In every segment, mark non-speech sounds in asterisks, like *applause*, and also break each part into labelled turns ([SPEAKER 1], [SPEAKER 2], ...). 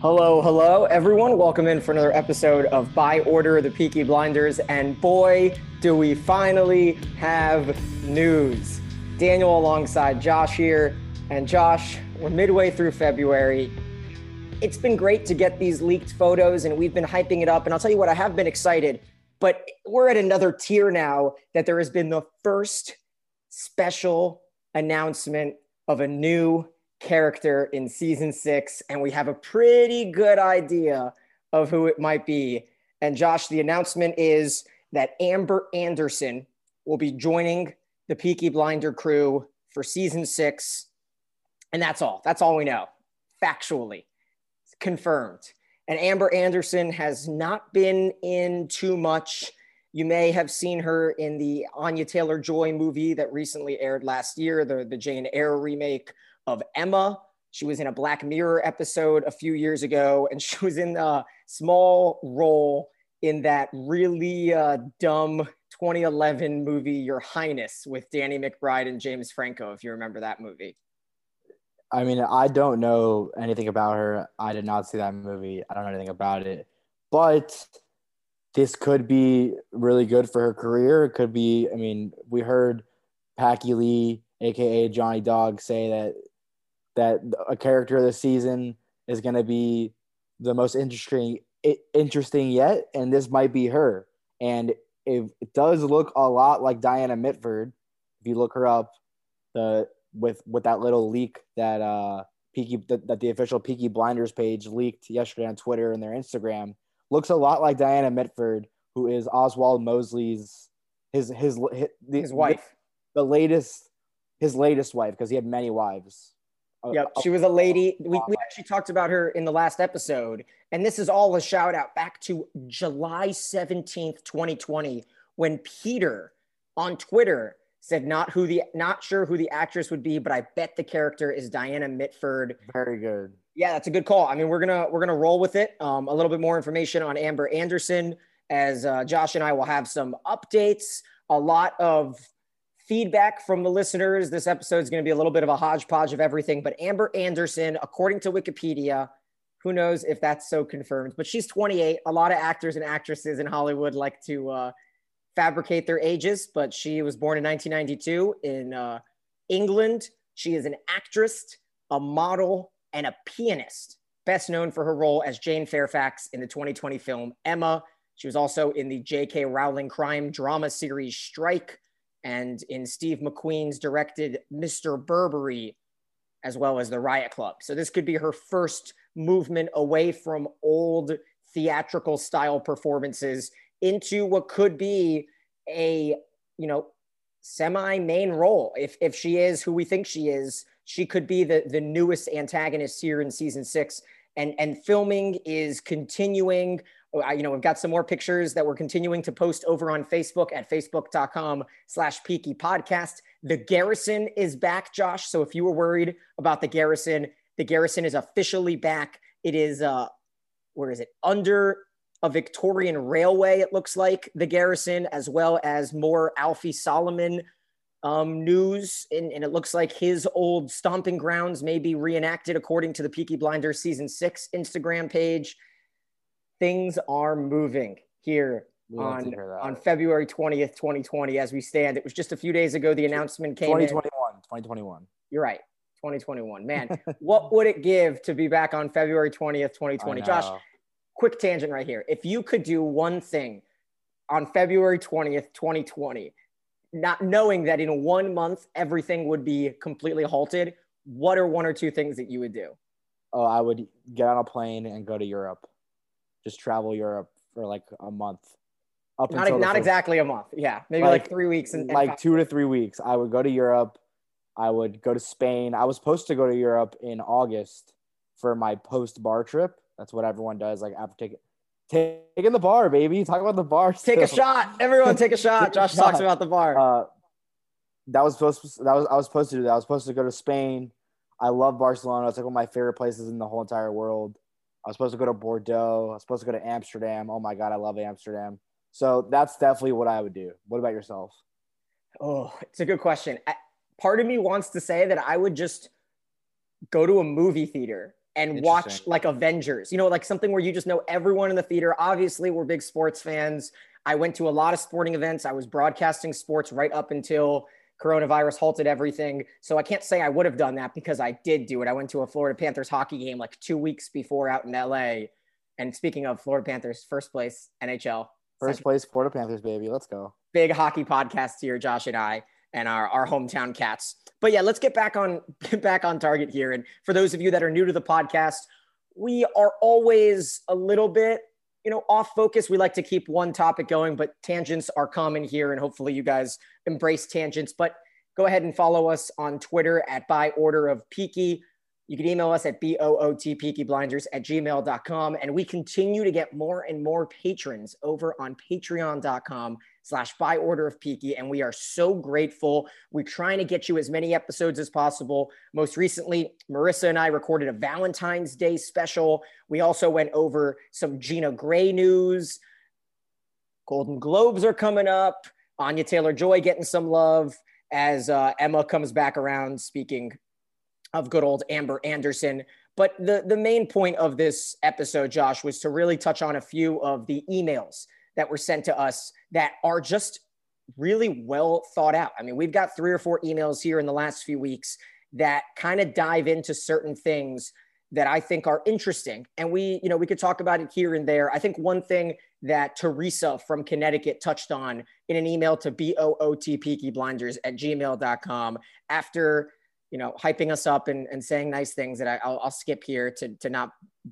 [SPEAKER 1] Hello, hello, everyone. Welcome in for another episode of By Order of the Peaky Blinders. And boy, do we finally have news. Daniel alongside Josh here. And Josh, we're midway through February. It's been great to get these leaked photos, and we've been hyping it up. And I'll tell you what, I have been excited, but we're at another tier now that there has been the first special announcement of a new character in season six, and we have a pretty good idea of who it might be. And Josh, the announcement is that Amber Anderson will be joining the Peaky Blinder crew for season six. And that's all. That's all we know, factually. Confirmed. And Amber Anderson has not been in too much. You may have seen her in the Anya Taylor Joy movie that recently aired last year, the, the Jane Eyre remake of Emma. She was in a Black Mirror episode a few years ago, and *laughs* she was in a small role in that really uh, dumb 2011 movie, Your Highness, with Danny McBride and James Franco, if you remember that movie.
[SPEAKER 2] I mean, I don't know anything about her. I did not see that movie. I don't know anything about it. But this could be really good for her career. It could be, I mean, we heard Packy Lee, aka Johnny Dog, say that that a character this season is going to be the most interesting interesting yet, and this might be her. And it, it does look a lot like Diana Mitford. If you look her up, the with with that little leak that uh Peaky that, that the official Peaky Blinders page leaked yesterday on Twitter and their Instagram looks a lot like Diana Mitford, who is Oswald Mosley's his his his,
[SPEAKER 1] his wife,
[SPEAKER 2] the latest his latest wife because he had many wives.
[SPEAKER 1] Uh, yep, uh, she was a lady. We, we actually talked about her in the last episode, and this is all a shout out back to July 17th, 2020, when Peter on Twitter said not who the not sure who the actress would be, but I bet the character is Diana Mitford.
[SPEAKER 2] Very good.
[SPEAKER 1] Yeah, that's a good call. I mean, we're gonna we're gonna roll with it. Um, a little bit more information on Amber Anderson as uh, Josh and I will have some updates. A lot of feedback from the listeners. This episode is going to be a little bit of a hodgepodge of everything, but Amber Anderson, according to Wikipedia, who knows if that's so confirmed, but she's 28. A lot of actors and actresses in Hollywood like to uh, fabricate their ages, but she was born in 1992 in uh, England. She is an actress, a model, and a pianist, best known for her role as Jane Fairfax in the 2020 film Emma. She was also in the J.K. Rowling crime drama series Strike and in Steve McQueen's directed Mr. Burberry, as well as the Riot Club. So this could be her first movement away from old theatrical style performances into what could be a, you know, semi main role. If, if she is who we think she is, she could be the, the newest antagonist here in season six. And, and filming is continuing you know, we've got some more pictures that we're continuing to post over on Facebook at facebook.com slash peaky podcast. The garrison is back, Josh. So if you were worried about the garrison, the garrison is officially back. It is, uh, where is it? Under a Victorian railway, it looks like the garrison, as well as more Alfie Solomon um, news. And, and, it looks like his old stomping grounds may be reenacted according to the Peaky Blinders season six Instagram page things are moving here on, on February 20th, 2020, as we stand. It was just a few days ago the announcement came
[SPEAKER 2] 2021, in. 2021.
[SPEAKER 1] You're right. 2021. Man, what would it give to be back on February 20th, 2020? Josh, quick tangent right here. If you could do one thing on February 20th, 2020, not knowing that in one month everything would be completely halted, what are one or two things that you would do?
[SPEAKER 2] Oh, I would get on a plane and go to Europe just travel Europe for like a month.
[SPEAKER 1] Up not not first, exactly a month. Yeah, maybe like, like three weeks and,
[SPEAKER 2] and like two to three weeks. I would go to Europe. I would go to Spain. I was supposed to go to Europe in August for my post bar trip. That's what everyone does. Like after taking taking the bar, baby. Talk about the bar.
[SPEAKER 1] Take a shot. Everyone take a shot. *laughs* take Josh a talks about the bar.
[SPEAKER 2] Uh, that was supposed to, that was I was supposed to do that. I was supposed to go to Spain. I love Barcelona. It's like one of my favorite places in the whole entire world. I was supposed to go to Bordeaux. I was supposed to go to Amsterdam. Oh my God, I love Amsterdam. So that's definitely what I would do. What about yourself?
[SPEAKER 1] Oh, it's a good question. I, part of me wants to say that I would just go to a movie theater and watch like Avengers, you know, like something where you just know everyone in the theater. Obviously, we're big sports fans. I went to a lot of sporting events. I was broadcasting sports right up until coronavirus halted everything. So I can't say I would have done that because I did do it. I went to a Florida Panthers hockey game like two weeks before out in LA. And speaking of Florida Panthers, first place NHL.
[SPEAKER 2] First place Florida Panthers, baby. Let's go.
[SPEAKER 1] Big hockey podcast here, Josh and I and our, our hometown cats. But yeah, let's get back on get *laughs* back on target here. And for those of you that are new to the podcast, we are always a little bit, you know, off focus. We like to keep one topic going, but tangents are common here, and hopefully you guys embrace tangents. But go ahead and follow us on Twitter at by order of Peaky. You can email us at bootpeakyblinders at gmail.com. And we continue to get more and more patrons over on patreon.com slash by order of Peaky. And we are so grateful. We're trying to get you as many episodes as possible. Most recently, Marissa and I recorded a Valentine's Day special. We also went over some Gina Gray news. Golden Globes are coming up. Anya Taylor Joy getting some love as uh, Emma comes back around speaking of good old Amber Anderson. But the, the main point of this episode, Josh, was to really touch on a few of the emails that were sent to us that are just really well thought out. I mean, we've got three or four emails here in the last few weeks that kind of dive into certain things that I think are interesting. And we, you know, we could talk about it here and there. I think one thing that Teresa from Connecticut touched on in an email to B-O-O-T blinders at gmail.com after you know, hyping us up and, and saying nice things that I, will I'll skip here to, to not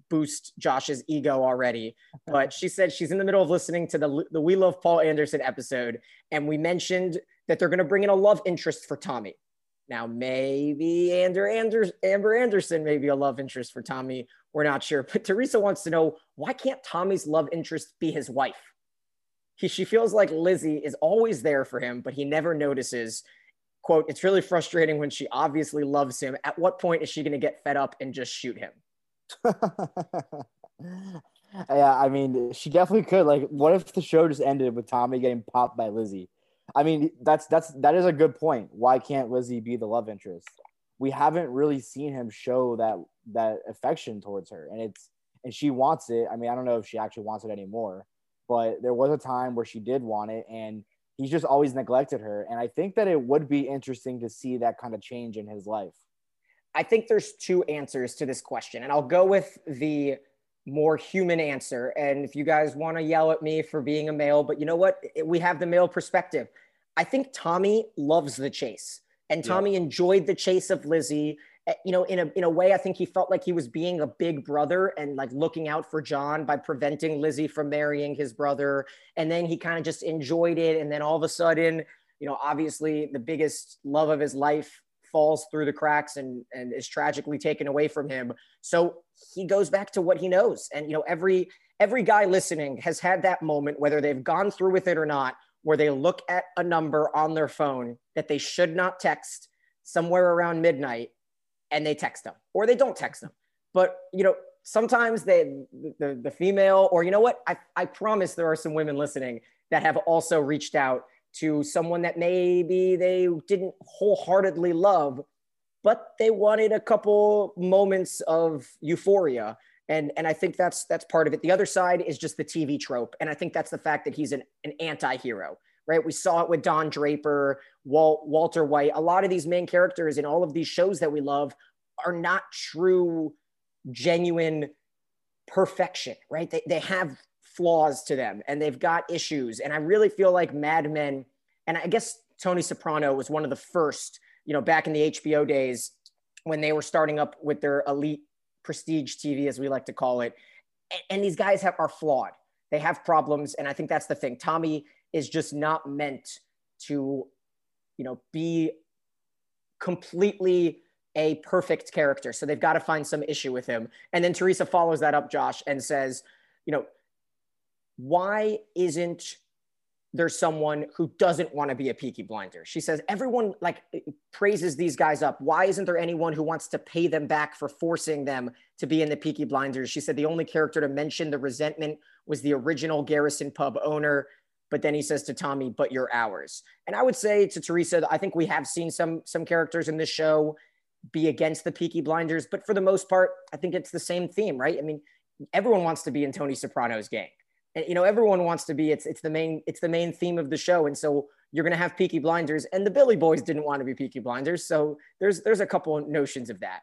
[SPEAKER 1] boost Josh's ego already. But she said she's in the middle of listening to the, the We Love Paul Anderson episode. And we mentioned that they're going to bring in a love interest for Tommy. Now, maybe Ander Anders, Amber Anderson may be a love interest for Tommy. We're not sure. But Teresa wants to know why can't Tommy's love interest be his wife? He, she feels like Lizzie is always there for him, but he never notices quote, it's really frustrating when she obviously loves him. At what point is she going to get fed up and just shoot him? *laughs*
[SPEAKER 2] yeah, I mean, she definitely could. Like, what if the show just ended with Tommy getting popped by Lizzie? I mean, that's that's that is a good point. Why can't Lizzie be the love interest? We haven't really seen him show that that affection towards her, and it's and she wants it. I mean, I don't know if she actually wants it anymore, but there was a time where she did want it, and he's just always neglected her. And I think that it would be interesting to see that kind of change in his life.
[SPEAKER 1] I think there's two answers to this question, and I'll go with the more human answer. And if you guys want to yell at me for being a male, but you know what? We have the male perspective. I think Tommy loves the chase, and Tommy yeah. enjoyed the chase of Lizzie. Eh, you know, in a in a way, I think he felt like he was being a big brother and like looking out for John by preventing Lizzie from marrying his brother. And then he kind of just enjoyed it. And then all of a sudden, you know, obviously the biggest love of his life falls through the cracks and and is tragically taken away from him. So he goes back to what he knows. And you know, every every guy listening has had that moment, whether they've gone through with it or not, where they look at a number on their phone that they should not text somewhere around midnight and they text them or they don't text them. But, you know, sometimes they, the, the female, or you know what? I, I promise there are some women listening that have also reached out to someone that maybe they didn't wholeheartedly love, but they wanted a couple moments of euphoria. And, and I think that's that's part of it. The other side is just the TV trope. And I think that's the fact that he's an, an anti-hero right? We saw it with Don Draper, Walt, Walter White. A lot of these main characters in all of these shows that we love are not true, genuine perfection, right? They, they have flaws to them and they've got issues. And I really feel like Mad Men, and I guess Tony Soprano was one of the first, you know, back in the HBO days when they were starting up with their elite prestige TV, as we like to call it. And, and these guys have, are flawed. They have problems. And I think that's the thing. Tommy is just not meant to, you know, be completely a perfect character. So they've got to find some issue with him. And then Teresa follows that up, Josh, and says, you know, why isn't there someone who doesn't want to be a peaky blinder? She says, everyone like praises these guys up. Why isn't there anyone who wants to pay them back for forcing them to be in the peaky blinders? She said the only character to mention the resentment was the original Garrison pub owner. But then he says to Tommy, "But you're ours." And I would say to Teresa, I think we have seen some some characters in this show be against the Peaky Blinders, but for the most part, I think it's the same theme, right? I mean, everyone wants to be in Tony Soprano's gang. And you know, everyone wants to be it's it's the main it's the main theme of the show. And so you're gonna have Peaky Blinders, and the Billy Boys didn't want to be Peaky Blinders. So there's there's a couple notions of that.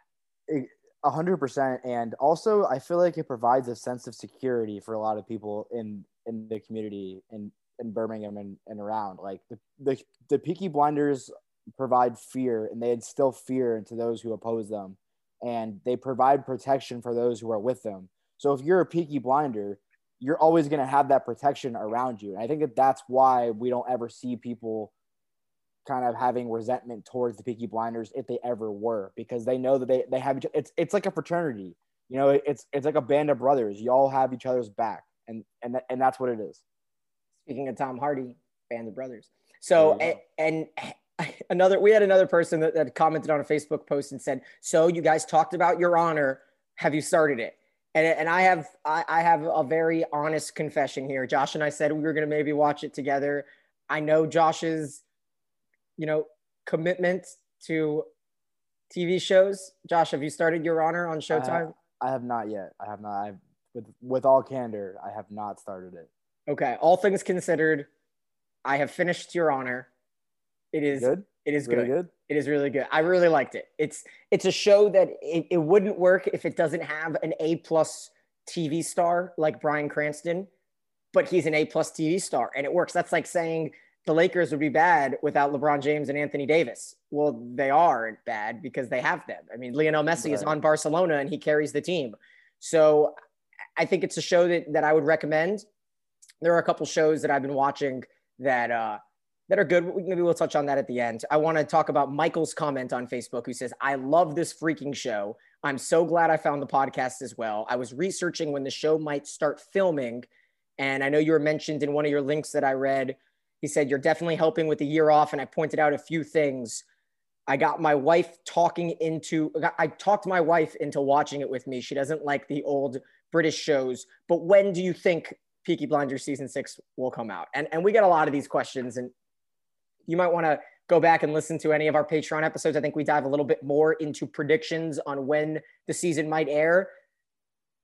[SPEAKER 2] A hundred percent. And also I feel like it provides a sense of security for a lot of people in in the community in, in Birmingham and, and around. Like the, the the Peaky Blinders provide fear and they instill fear into those who oppose them. And they provide protection for those who are with them. So if you're a Peaky Blinder, you're always going to have that protection around you. And I think that that's why we don't ever see people kind of having resentment towards the Peaky Blinders if they ever were, because they know that they, they have, it's, it's like a fraternity, you know, it's, it's like a band of brothers. You all have each other's back and, and, and that's what it is.
[SPEAKER 1] Speaking of Tom Hardy, band of brothers. So, and, and *laughs* another, we had another person that, that commented on a Facebook post and said, so you guys talked about your honor. Have you started it? and, and I have I, I have a very honest confession here. Josh and I said we were going to maybe watch it together. I know Josh's, you know, commitment to TV shows. Josh, have you started Your Honor on Showtime? I
[SPEAKER 2] have, I have not yet. I have not. I've, with with all candor, I have not started it.
[SPEAKER 1] Okay. All things considered, I have finished Your Honor. It is good. It is really good. good. It is really good. I really liked it. It's it's a show that it, it wouldn't work if it doesn't have an A plus TV star like Bryan Cranston, but he's an A plus TV star and it works. That's like saying the Lakers would be bad without LeBron James and Anthony Davis. Well, they are bad because they have them. I mean, Lionel Messi right. is on Barcelona and he carries the team. So I think it's a show that, that I would recommend. There are a couple shows that I've been watching that uh, that are good. Maybe we'll touch on that at the end. I want to talk about Michael's comment on Facebook who says, I love this freaking show. I'm so glad I found the podcast as well. I was researching when the show might start filming. And I know you were mentioned in one of your links that I read. He said, You're definitely helping with the year off. And I pointed out a few things. I got my wife talking into, I talked my wife into watching it with me. She doesn't like the old British shows. But when do you think Peaky Blinders season six will come out? And, and we get a lot of these questions. And you might want to go back and listen to any of our Patreon episodes. I think we dive a little bit more into predictions on when the season might air,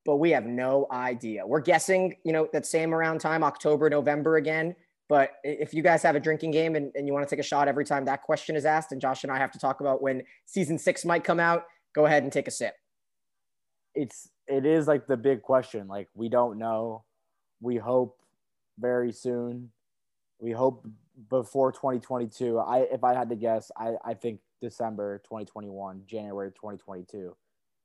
[SPEAKER 1] but we have no idea. We're guessing, you know, that same around time, October, November again. But if you guys have a drinking game and, and you want to take a shot every time that question is asked, and Josh and I have to talk about when season six might come out, go ahead and take a sip.
[SPEAKER 2] It's it is like the big question. Like we don't know. We hope very soon. We hope before 2022. I if I had to guess, I, I think December 2021, January 2022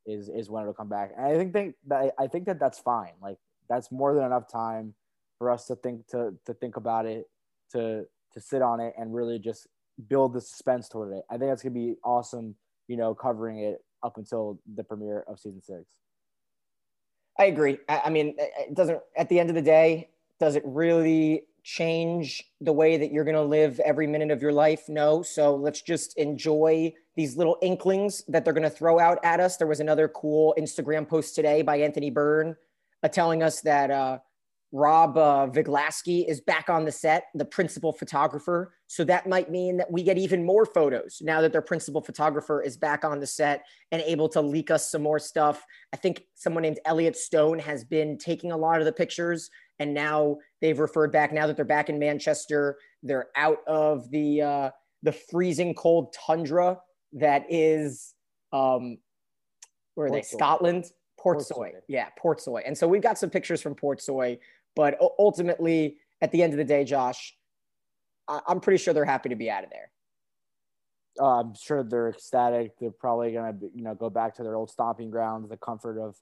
[SPEAKER 2] is is when it'll come back. And I think think that I think that that's fine. Like that's more than enough time for us to think to to think about it, to to sit on it and really just build the suspense toward it. I think that's gonna be awesome. You know, covering it up until the premiere of season six.
[SPEAKER 1] I agree. I mean, it doesn't. At the end of the day, does it really change the way that you're going to live every minute of your life? No. So let's just enjoy these little inklings that they're going to throw out at us. There was another cool Instagram post today by Anthony Byrne uh, telling us that uh, Rob uh, Viglasky is back on the set, the principal photographer. So that might mean that we get even more photos now that their principal photographer is back on the set and able to leak us some more stuff. I think someone named Elliot Stone has been taking a lot of the pictures and now they've referred back. Now that they're back in Manchester, they're out of the uh, the freezing cold tundra that is um, where are they? Scotland, Port, Soy. Yeah, Portsoy. And so we've got some pictures from Portsoy, but ultimately, at the end of the day, Josh, I- I'm pretty sure they're happy to be out of there.
[SPEAKER 2] Uh, I'm sure they're ecstatic. They're probably gonna, you know, go back to their old stomping grounds, the comfort of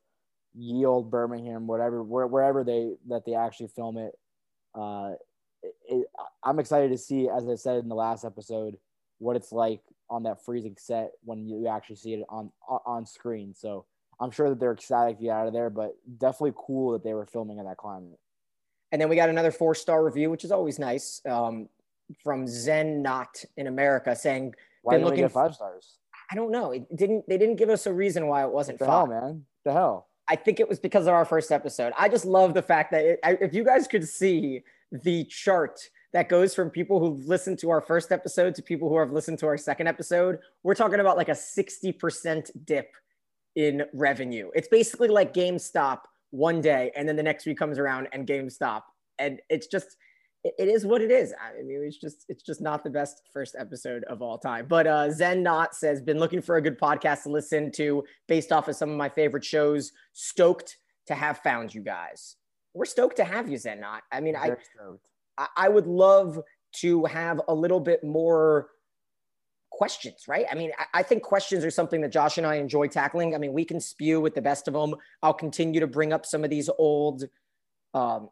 [SPEAKER 2] Yield, Birmingham, whatever, where, wherever they that they actually film it. Uh, it, I'm excited to see, as I said in the last episode, what it's like on that freezing set when you actually see it on on screen. So I'm sure that they're ecstatic to get out of there, but definitely cool that they were filming in that climate.
[SPEAKER 1] And then we got another four star review, which is always nice, um, from Zen Not in America saying,
[SPEAKER 2] "Why did we get five stars?"
[SPEAKER 1] I don't know. It didn't. They didn't give us a reason why it wasn't
[SPEAKER 2] what
[SPEAKER 1] the
[SPEAKER 2] five. hell, man. The hell.
[SPEAKER 1] I think it was because of our first episode. I just love the fact that it, I, if you guys could see the chart that goes from people who've listened to our first episode to people who have listened to our second episode, we're talking about like a 60% dip in revenue. It's basically like GameStop one day and then the next week comes around and GameStop. And it's just it is what it is. I mean, it's just it's just not the best first episode of all time. But uh, Zen Not says, been looking for a good podcast to listen to based off of some of my favorite shows. Stoked to have found you guys. We're stoked to have you, Zen Not. I mean, I, I would love to have a little bit more questions, right? I mean, I, I think questions are something that Josh and I enjoy tackling. I mean, we can spew with the best of them. I'll continue to bring up some of these old um,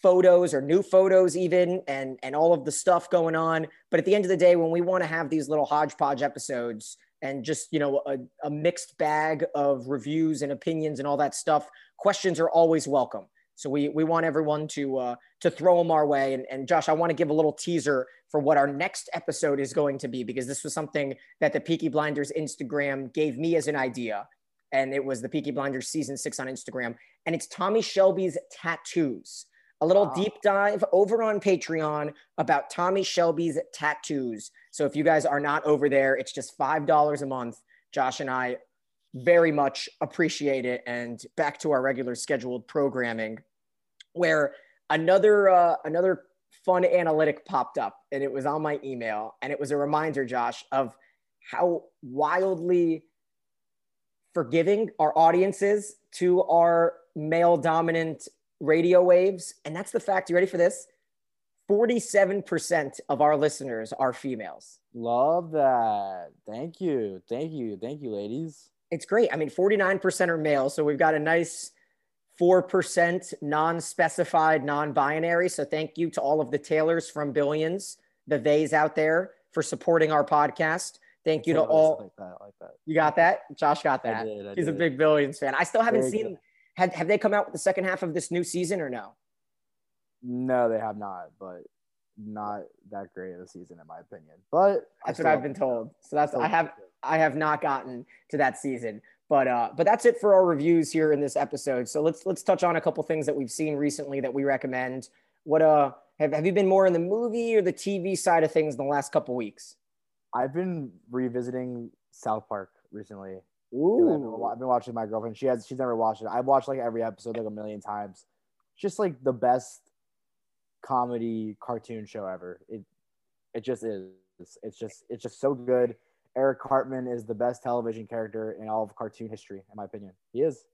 [SPEAKER 1] photos or new photos even and and all of the stuff going on but at the end of the day when we want to have these little hodgepodge episodes and just you know a, a mixed bag of reviews and opinions and all that stuff questions are always welcome so we we want everyone to uh, to throw them our way. And, and Josh, I want to give a little teaser for what our next episode is going to be because this was something that the Peaky Blinders Instagram gave me as an idea, and it was the Peaky Blinders season six on Instagram, and it's Tommy Shelby's tattoos. A little wow. deep dive over on Patreon about Tommy Shelby's tattoos. So if you guys are not over there, it's just five dollars a month. Josh and I very much appreciate it. And back to our regular scheduled programming where another uh, another fun analytic popped up and it was on my email. And it was a reminder josh of how wildly forgiving our audience is to our male dominant radio waves. And that's the fact you ready for this? 47% of our listeners are females.
[SPEAKER 2] Love that. Thank you. Thank you. Thank you ladies.
[SPEAKER 1] It's great. I mean 49% are male so we've got a nice 4% non specified, non binary. So thank you to all of the Taylors from Billions, the theys out there for supporting our podcast. Thank you to all. Like that, like that. You got that? Josh got that. I did, I He's did. a big Billions fan. I still haven't Very seen. Have, have they come out with the second half of this new season or no?
[SPEAKER 2] No, they have not, but not that great of a season in my opinion. But
[SPEAKER 1] that's what I've been told. So that's I have I have not gotten to that season. But uh, but that's it for our reviews here in this episode. So let's let's touch on a couple things that we've seen recently that we recommend. What uh have, have you been more in the movie or the TV side of things in the last couple weeks?
[SPEAKER 2] I've been revisiting South Park recently. Ooh. I've been, I've been watching my girlfriend. She has she's never watched it. I've watched like every episode like a million times. Just like the best comedy cartoon show ever. It it just is. It's just it's just so good. Eric Cartman is the best television character in all of cartoon history, in my opinion. He is.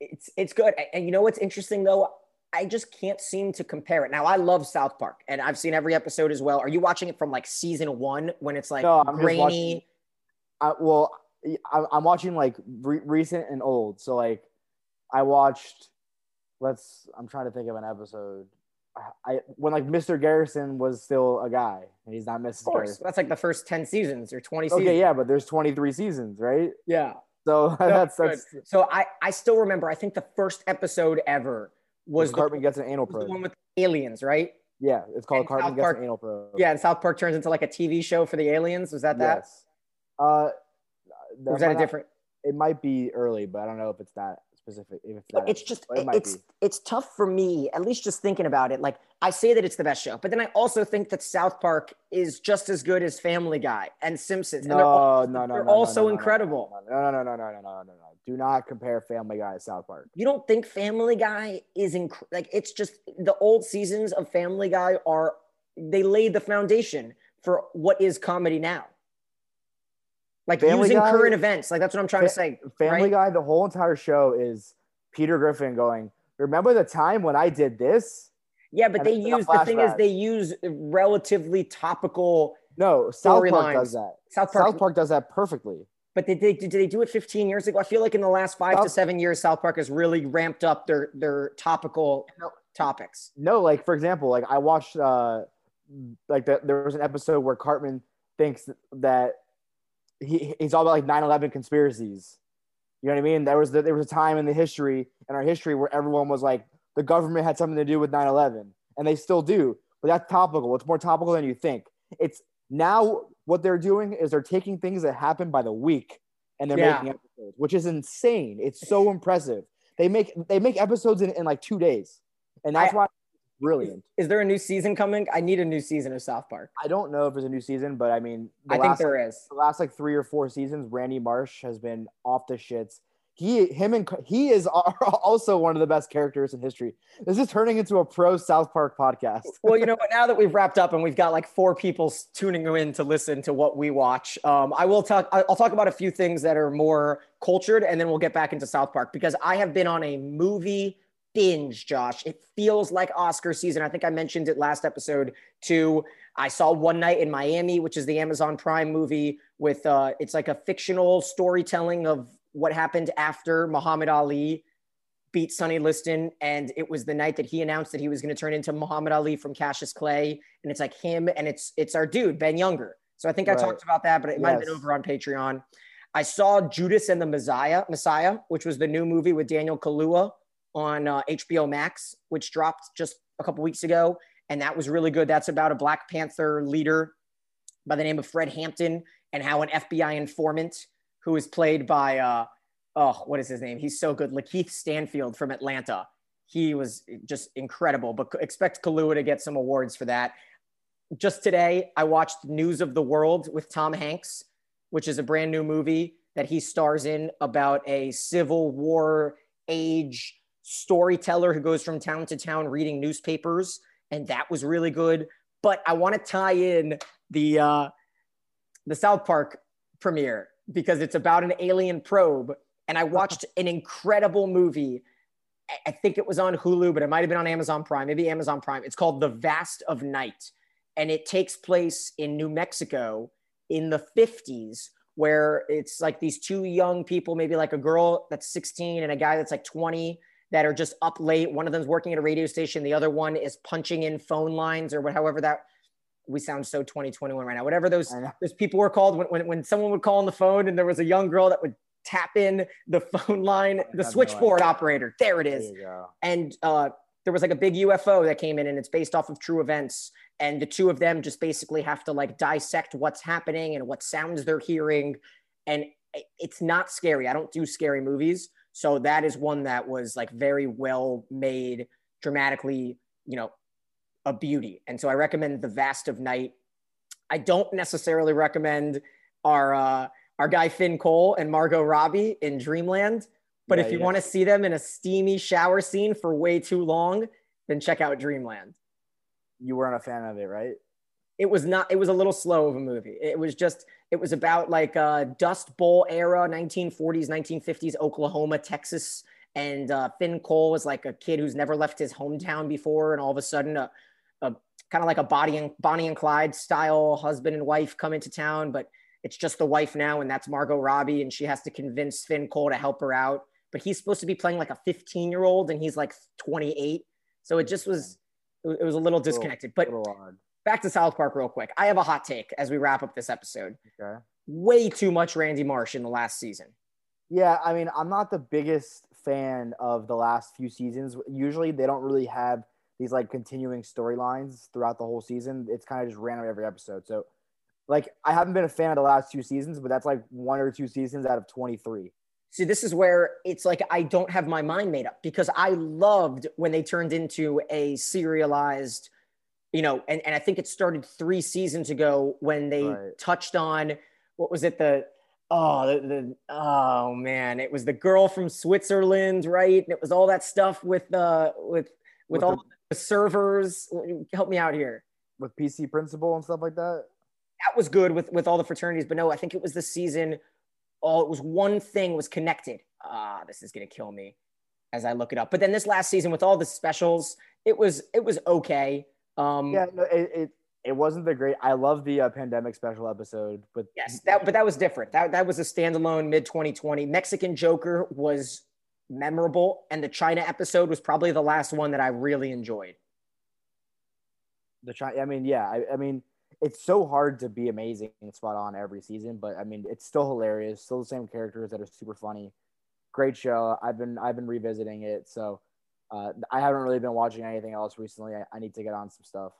[SPEAKER 1] It's it's good, and you know what's interesting though. I just can't seem to compare it. Now I love South Park, and I've seen every episode as well. Are you watching it from like season one when it's like no, I'm grainy?
[SPEAKER 2] Watching, I, well, I, am watching like re- recent and old. So like, I watched. Let's. I'm trying to think of an episode. I when like Mr. Garrison was still a guy and he's not Mrs. Garrison.
[SPEAKER 1] That's like the first 10 seasons or 20
[SPEAKER 2] seasons. Okay, yeah, but there's 23 seasons, right?
[SPEAKER 1] Yeah.
[SPEAKER 2] So *laughs* no, that's that's
[SPEAKER 1] so I I still remember I think the first episode ever was
[SPEAKER 2] Cartman gets an anal probe.
[SPEAKER 1] The one with aliens, right?
[SPEAKER 2] Yeah, it's called and Cartman gets an anal probe.
[SPEAKER 1] Yeah, and South Park turns into like a TV show for the aliens. Was that that? Yes.
[SPEAKER 2] Uh,
[SPEAKER 1] that was that a different?
[SPEAKER 2] It might be early, but I don't know if it's that specific. If it's,
[SPEAKER 1] it's just it it's be. it's tough for me, at least just thinking about it. Like I say that it's the best show, but then I also think that South Park is just as good as Family Guy and Simpsons.
[SPEAKER 2] No,
[SPEAKER 1] and they're
[SPEAKER 2] all, no, no,
[SPEAKER 1] they're
[SPEAKER 2] no,
[SPEAKER 1] also
[SPEAKER 2] no, no,
[SPEAKER 1] incredible.
[SPEAKER 2] No, no, no, no, no, no, no, no, no. Do not compare Family Guy to South Park.
[SPEAKER 1] You don't think Family Guy is inc- like it's just the old seasons of Family Guy are they laid the foundation for what is comedy now like Family using Guy, current events. Like that's what I'm trying to say.
[SPEAKER 2] Family
[SPEAKER 1] right?
[SPEAKER 2] Guy, the whole entire show is Peter Griffin going, Remember the time when I did this?
[SPEAKER 1] Yeah, but and they use the thing is they use relatively topical.
[SPEAKER 2] No, South Park lines. does that. South Park, South Park does that perfectly.
[SPEAKER 1] But did they did they do it 15 years ago? I feel like in the last five South, to seven years, South Park has really ramped up their their topical no, topics.
[SPEAKER 2] No, like for example, like I watched uh like the, there was an episode where Cartman thinks that he, he's all about like 9-11 conspiracies you know what I mean? There was the, there was a time in the history in our history where everyone was like the government had something to do with 9/11, and they still do. But that's topical. It's more topical than you think. It's now what they're doing is they're taking things that happen by the week and they're yeah. making episodes, which is insane. It's so impressive. They make they make episodes in, in like two days, and that's I, why brilliant.
[SPEAKER 1] Is there a new season coming? I need a new season of South Park.
[SPEAKER 2] I don't know if there's a new season, but I mean, the
[SPEAKER 1] I think
[SPEAKER 2] last,
[SPEAKER 1] there is.
[SPEAKER 2] the last like three or four seasons, Randy Marsh has been off the shits. He, him, and he is *laughs* also one of the best characters in history. This is turning into a pro South Park podcast.
[SPEAKER 1] well, you *laughs* know what? Now that we've wrapped up and we've got like four people tuning in to listen to what we watch, um, I will talk. I'll talk about a few things that are more cultured, and then we'll get back into South Park because I have been on a movie binge, Josh. It feels like Oscar season. I think I mentioned it last episode too. I saw One Night in Miami, which is the Amazon Prime movie with uh it's like a fictional storytelling of what happened after Muhammad Ali beat Sonny Liston and it was the night that he announced that he was going to turn into Muhammad Ali from Cassius Clay and it's like him and it's it's our dude Ben Younger. So I think I
[SPEAKER 2] Right.
[SPEAKER 1] talked about that but it might have been over on Patreon. I saw Judas and the Messiah, Messiah, which was the new movie with Daniel Kaluuya on uh, HBO Max, which dropped just a couple weeks ago, and that was really good. That's about a Black Panther leader by the name of Fred Hampton and how an FBI informant who is played by uh, oh, what is his name? He's so good, Lakeith Stanfield from Atlanta. He was just incredible, but expect Kaluuya to get some awards for that. Just today, I watched News of the World with Tom Hanks, which is a brand new movie that he stars in about a Civil War age storyteller who goes from town to town reading newspapers, and that was really good. But I want to tie in the uh, the South Park premiere because it's about an alien probe, and I watched an incredible movie. I- think it was on Hulu, but it might have been on Amazon Prime, maybe Amazon Prime. It's called The Vast of Night, and it takes place in New Mexico in the 50s where it's like these two young people, maybe like a girl that's 16 and a guy that's like 20 that are just up late. One of them's working at a radio station. The other one is punching in phone lines or what, however that we sound so 2021 right now. Whatever those those people were called when, when, when someone would call on the phone and there was a young girl that would tap in the *laughs* phone line, the switchboard
[SPEAKER 2] idea.
[SPEAKER 1] operator. There it is.
[SPEAKER 2] There
[SPEAKER 1] is
[SPEAKER 2] you go.
[SPEAKER 1] and uh, there was like a big UFO that came in, and it's based off of true events. And the two of them just basically have to like dissect what's happening and what sounds they're hearing. And it's not scary. I don't do scary movies, so that is one that was like very well made, dramatically, you know, a beauty. And so I recommend The Vast of Night. I don't necessarily recommend our uh, our guy Finn Cole and Margot Robbie in Dreamland. But
[SPEAKER 2] Yeah,
[SPEAKER 1] if you
[SPEAKER 2] yeah.
[SPEAKER 1] want to see them in a steamy shower scene for way too long, then check out Dreamland.
[SPEAKER 2] You weren't a fan of it, right?
[SPEAKER 1] It was not. It was a little slow of a movie. It was just. It was about like uh, Dust Bowl era, 1940s, 1950s, Oklahoma, Texas, and uh, Finn Cole was like a kid who's never left his hometown before, and all of a sudden, a, a kind of like a Bonnie and Bonnie and Clyde style husband and wife come into town, but it's just the wife now, and that's Margot Robbie, and she has to convince Finn Cole to help her out. But he's supposed to be playing like a 15 year old, and he's like 28, so it just was. It was a little disconnected, but
[SPEAKER 2] A.
[SPEAKER 1] back to South Park real quick. I have a hot take as we wrap up this episode.
[SPEAKER 2] Okay.
[SPEAKER 1] Way too much Randy Marsh in the last season.
[SPEAKER 2] Yeah, I mean, I'm not the biggest fan of the last few seasons. Usually, they don't really have these like continuing storylines throughout the whole season. It's kind of just random every episode. So, like, I haven't been a fan of the last two seasons, but that's like one or two seasons out of 23.
[SPEAKER 1] See, this is where it's like I don't have my mind made up because I loved when they turned into a serialized, you know, and, and I think it started three seasons ago when they
[SPEAKER 2] Right.
[SPEAKER 1] touched on what was it the oh the, the oh man it was the girl from Switzerland right? And it was all that stuff with uh with with,
[SPEAKER 2] With
[SPEAKER 1] all
[SPEAKER 2] the-
[SPEAKER 1] the servers. Help me out here.
[SPEAKER 2] With PC Principal and stuff like that.
[SPEAKER 1] that was good with with all the fraternities but no i think it was the season oh it was one thing was connected. Ah this is gonna kill me as i look it up. But then this last season with all the specials it was it was okay um
[SPEAKER 2] Yeah, no, it, it it wasn't the great. I love the uh, pandemic special episode, but
[SPEAKER 1] yes that but that was different that that was a standalone mid 2020 mexican joker was memorable and the china episode was probably the last one that i really enjoyed
[SPEAKER 2] the China. I mean, yeah, I, I mean, it's so hard to be amazing and spot on every season, but I mean, it's still hilarious. Still the same characters that are super funny. Great show. I've been I've been revisiting it, so uh, I haven't really been watching anything else recently. I, I need to get on some stuff.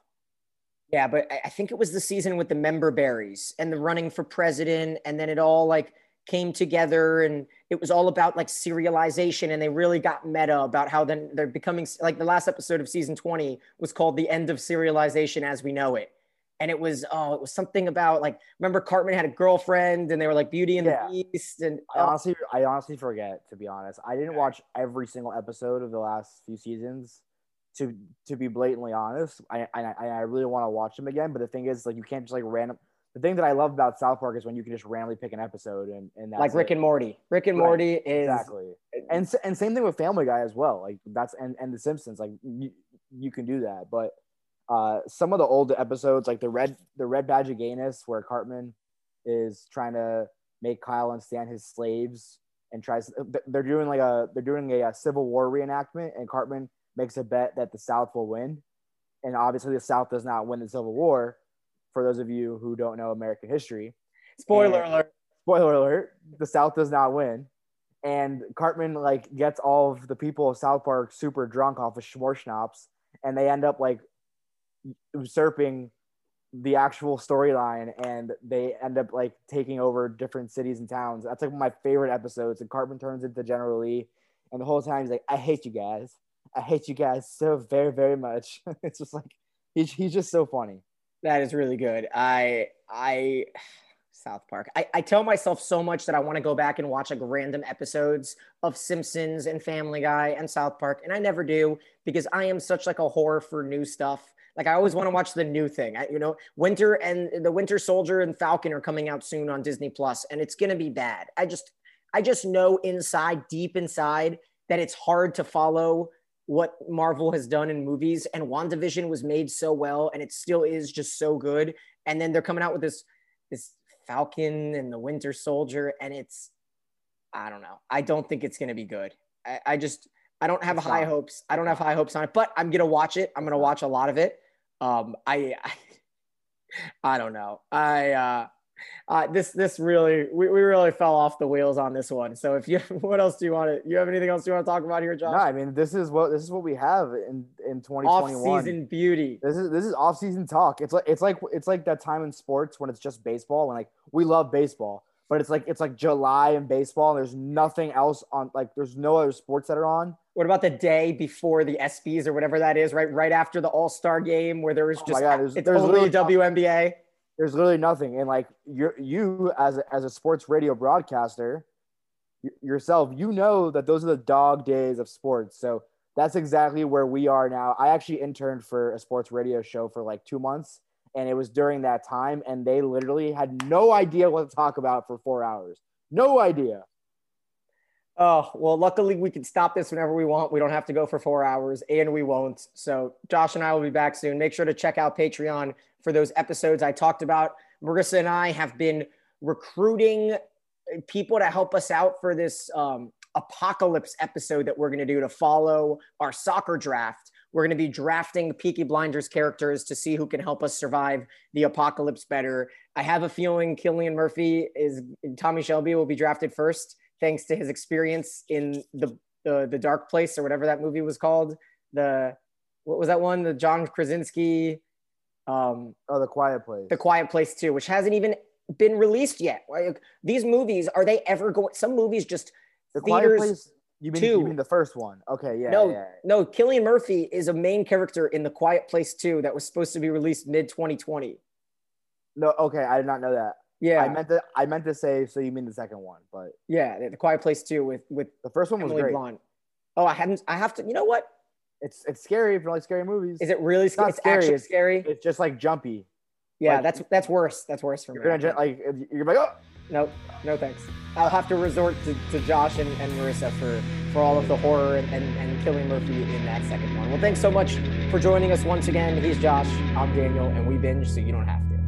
[SPEAKER 1] Yeah, but I- think it was the season with the member berries and the running for president, and then it all like came together and it was all about like serialization and they really got meta about how then they're becoming like the last episode of season 20 was called the end of serialization as we know it and it was oh it was something about like remember cartman had a girlfriend and they were like beauty and yeah. the beast and
[SPEAKER 2] I oh. honestly i honestly forget to be honest i didn't watch every single episode of the last few seasons to to be blatantly honest i i, I really want to watch them again but the thing is like you can't just like random the thing that I love about South Park is when you can just randomly pick an episode and, and
[SPEAKER 1] like Rick it. and Morty. Rick and right. Morty is
[SPEAKER 2] exactly, and and same thing with Family Guy as well. Like that's and and The Simpsons. Like you, you can do that, but uh, some of the old episodes, like the red the Red Badge of Gayness, where Cartman is trying to make Kyle and Stan his slaves and tries. They're doing like a they're doing a, a Civil War reenactment, and Cartman makes a bet that the South will win, and obviously the South does not win the Civil War for those of you who don't know American history.
[SPEAKER 1] Spoiler and, alert.
[SPEAKER 2] Spoiler alert. The South does not win. And Cartman like gets all of the people of South Park super drunk off of Schwarzschnaps and they end up like usurping the actual storyline and they end up like taking over different cities and towns. That's like my favorite episodes. And Cartman turns into General Lee and the whole time he's like, I hate you guys. I hate you guys so very, very much. *laughs* it's just like he's, he's just so funny.
[SPEAKER 1] That is really good. I I *sighs* South Park. I, I tell myself so much that I want to go back and watch like random episodes of Simpsons and Family Guy and South Park, and I never do because I am such like a whore for new stuff. Like I always want to watch the new thing. I, you know, Winter and the Winter Soldier and Falcon are coming out soon on Disney Plus, and it's gonna be bad. I just I just know inside, deep inside, that it's hard to follow what Marvel has done in movies. And WandaVision was made so well, and it still is just so good. And then they're coming out with this this Falcon and the Winter Soldier, and it's I don't know. I don't think it's gonna be good. I, I just I don't have it's high not. hopes. I don't have high hopes on it, but I'm gonna watch it. I'm gonna watch a lot of it. Um, I, I *laughs* I don't know. I uh uh, this this really we, we really fell off the wheels on this one. So if you *laughs* what else do you want to you have anything else you want to talk about here, Josh?
[SPEAKER 2] No, I mean this is what this is what we have in in 2021.
[SPEAKER 1] Off season beauty.
[SPEAKER 2] This is this is off season talk. It's like it's like it's like that time in sports when it's just baseball when like we love baseball, but it's like it's like July in baseball and there's nothing else on like there's no other sports that are on.
[SPEAKER 1] What about the day before the ESPYS or whatever that is, right? Right after the All Star game where there was oh just oh God, there's, it's there's only WNBA
[SPEAKER 2] there's literally nothing. And like you you as a, as a sports radio broadcaster yourself, you know that those are the dog days of sports. So that's exactly where we are now. I actually interned for a sports radio show for like two months, and it was during that time, and they literally had no idea what to talk about for four hours. No idea.
[SPEAKER 1] Oh, well, luckily we can stop this whenever we want. We don't have to go for four hours, and we won't. So, Josh and I will be back soon. Make sure to check out Patreon for those episodes I talked about. Marissa and I have been recruiting people to help us out for this um, apocalypse episode that we're going to do to follow our soccer draft. We're going to be drafting Peaky Blinders characters to see who can help us survive the apocalypse better. I have a feeling Cillian Murphy is Tommy Shelby will be drafted first, thanks to his experience in the the, the Dark Place or whatever that movie was called. The what was that one? The John Krasinski um,
[SPEAKER 2] oh, The Quiet Place.
[SPEAKER 1] The Quiet Place too, which hasn't even been released yet. Like, these movies, are they ever going? Some movies just
[SPEAKER 2] The Quiet Place. You mean, two. you mean the first one? Okay, yeah.
[SPEAKER 1] No,
[SPEAKER 2] yeah,
[SPEAKER 1] no. Cillian Murphy is a main character in The Quiet Place 2 that was supposed to be released mid 2020.
[SPEAKER 2] No, okay, I did not know that.
[SPEAKER 1] Yeah,
[SPEAKER 2] I meant to. I meant to say. So you mean the second one? But
[SPEAKER 1] yeah, The Quiet Place 2 with with
[SPEAKER 2] the first one was Emily great. Blunt.
[SPEAKER 1] Oh, I hadn't. I have to. You know what?
[SPEAKER 2] It's it's scary if you like scary movies.
[SPEAKER 1] Is it really it's, it's scary? It's scary.
[SPEAKER 2] It's just like jumpy.
[SPEAKER 1] Yeah, like, that's that's worse. That's worse for
[SPEAKER 2] you're me. Gonna, like you're like oh
[SPEAKER 1] no no thanks. I'll have to resort to, to Josh and, and Marissa for for all of the horror and, and, and Cillian Murphy in that second one. Well, thanks so much for joining us once again. He's Josh. I'm Daniel, and we binge so you don't have to.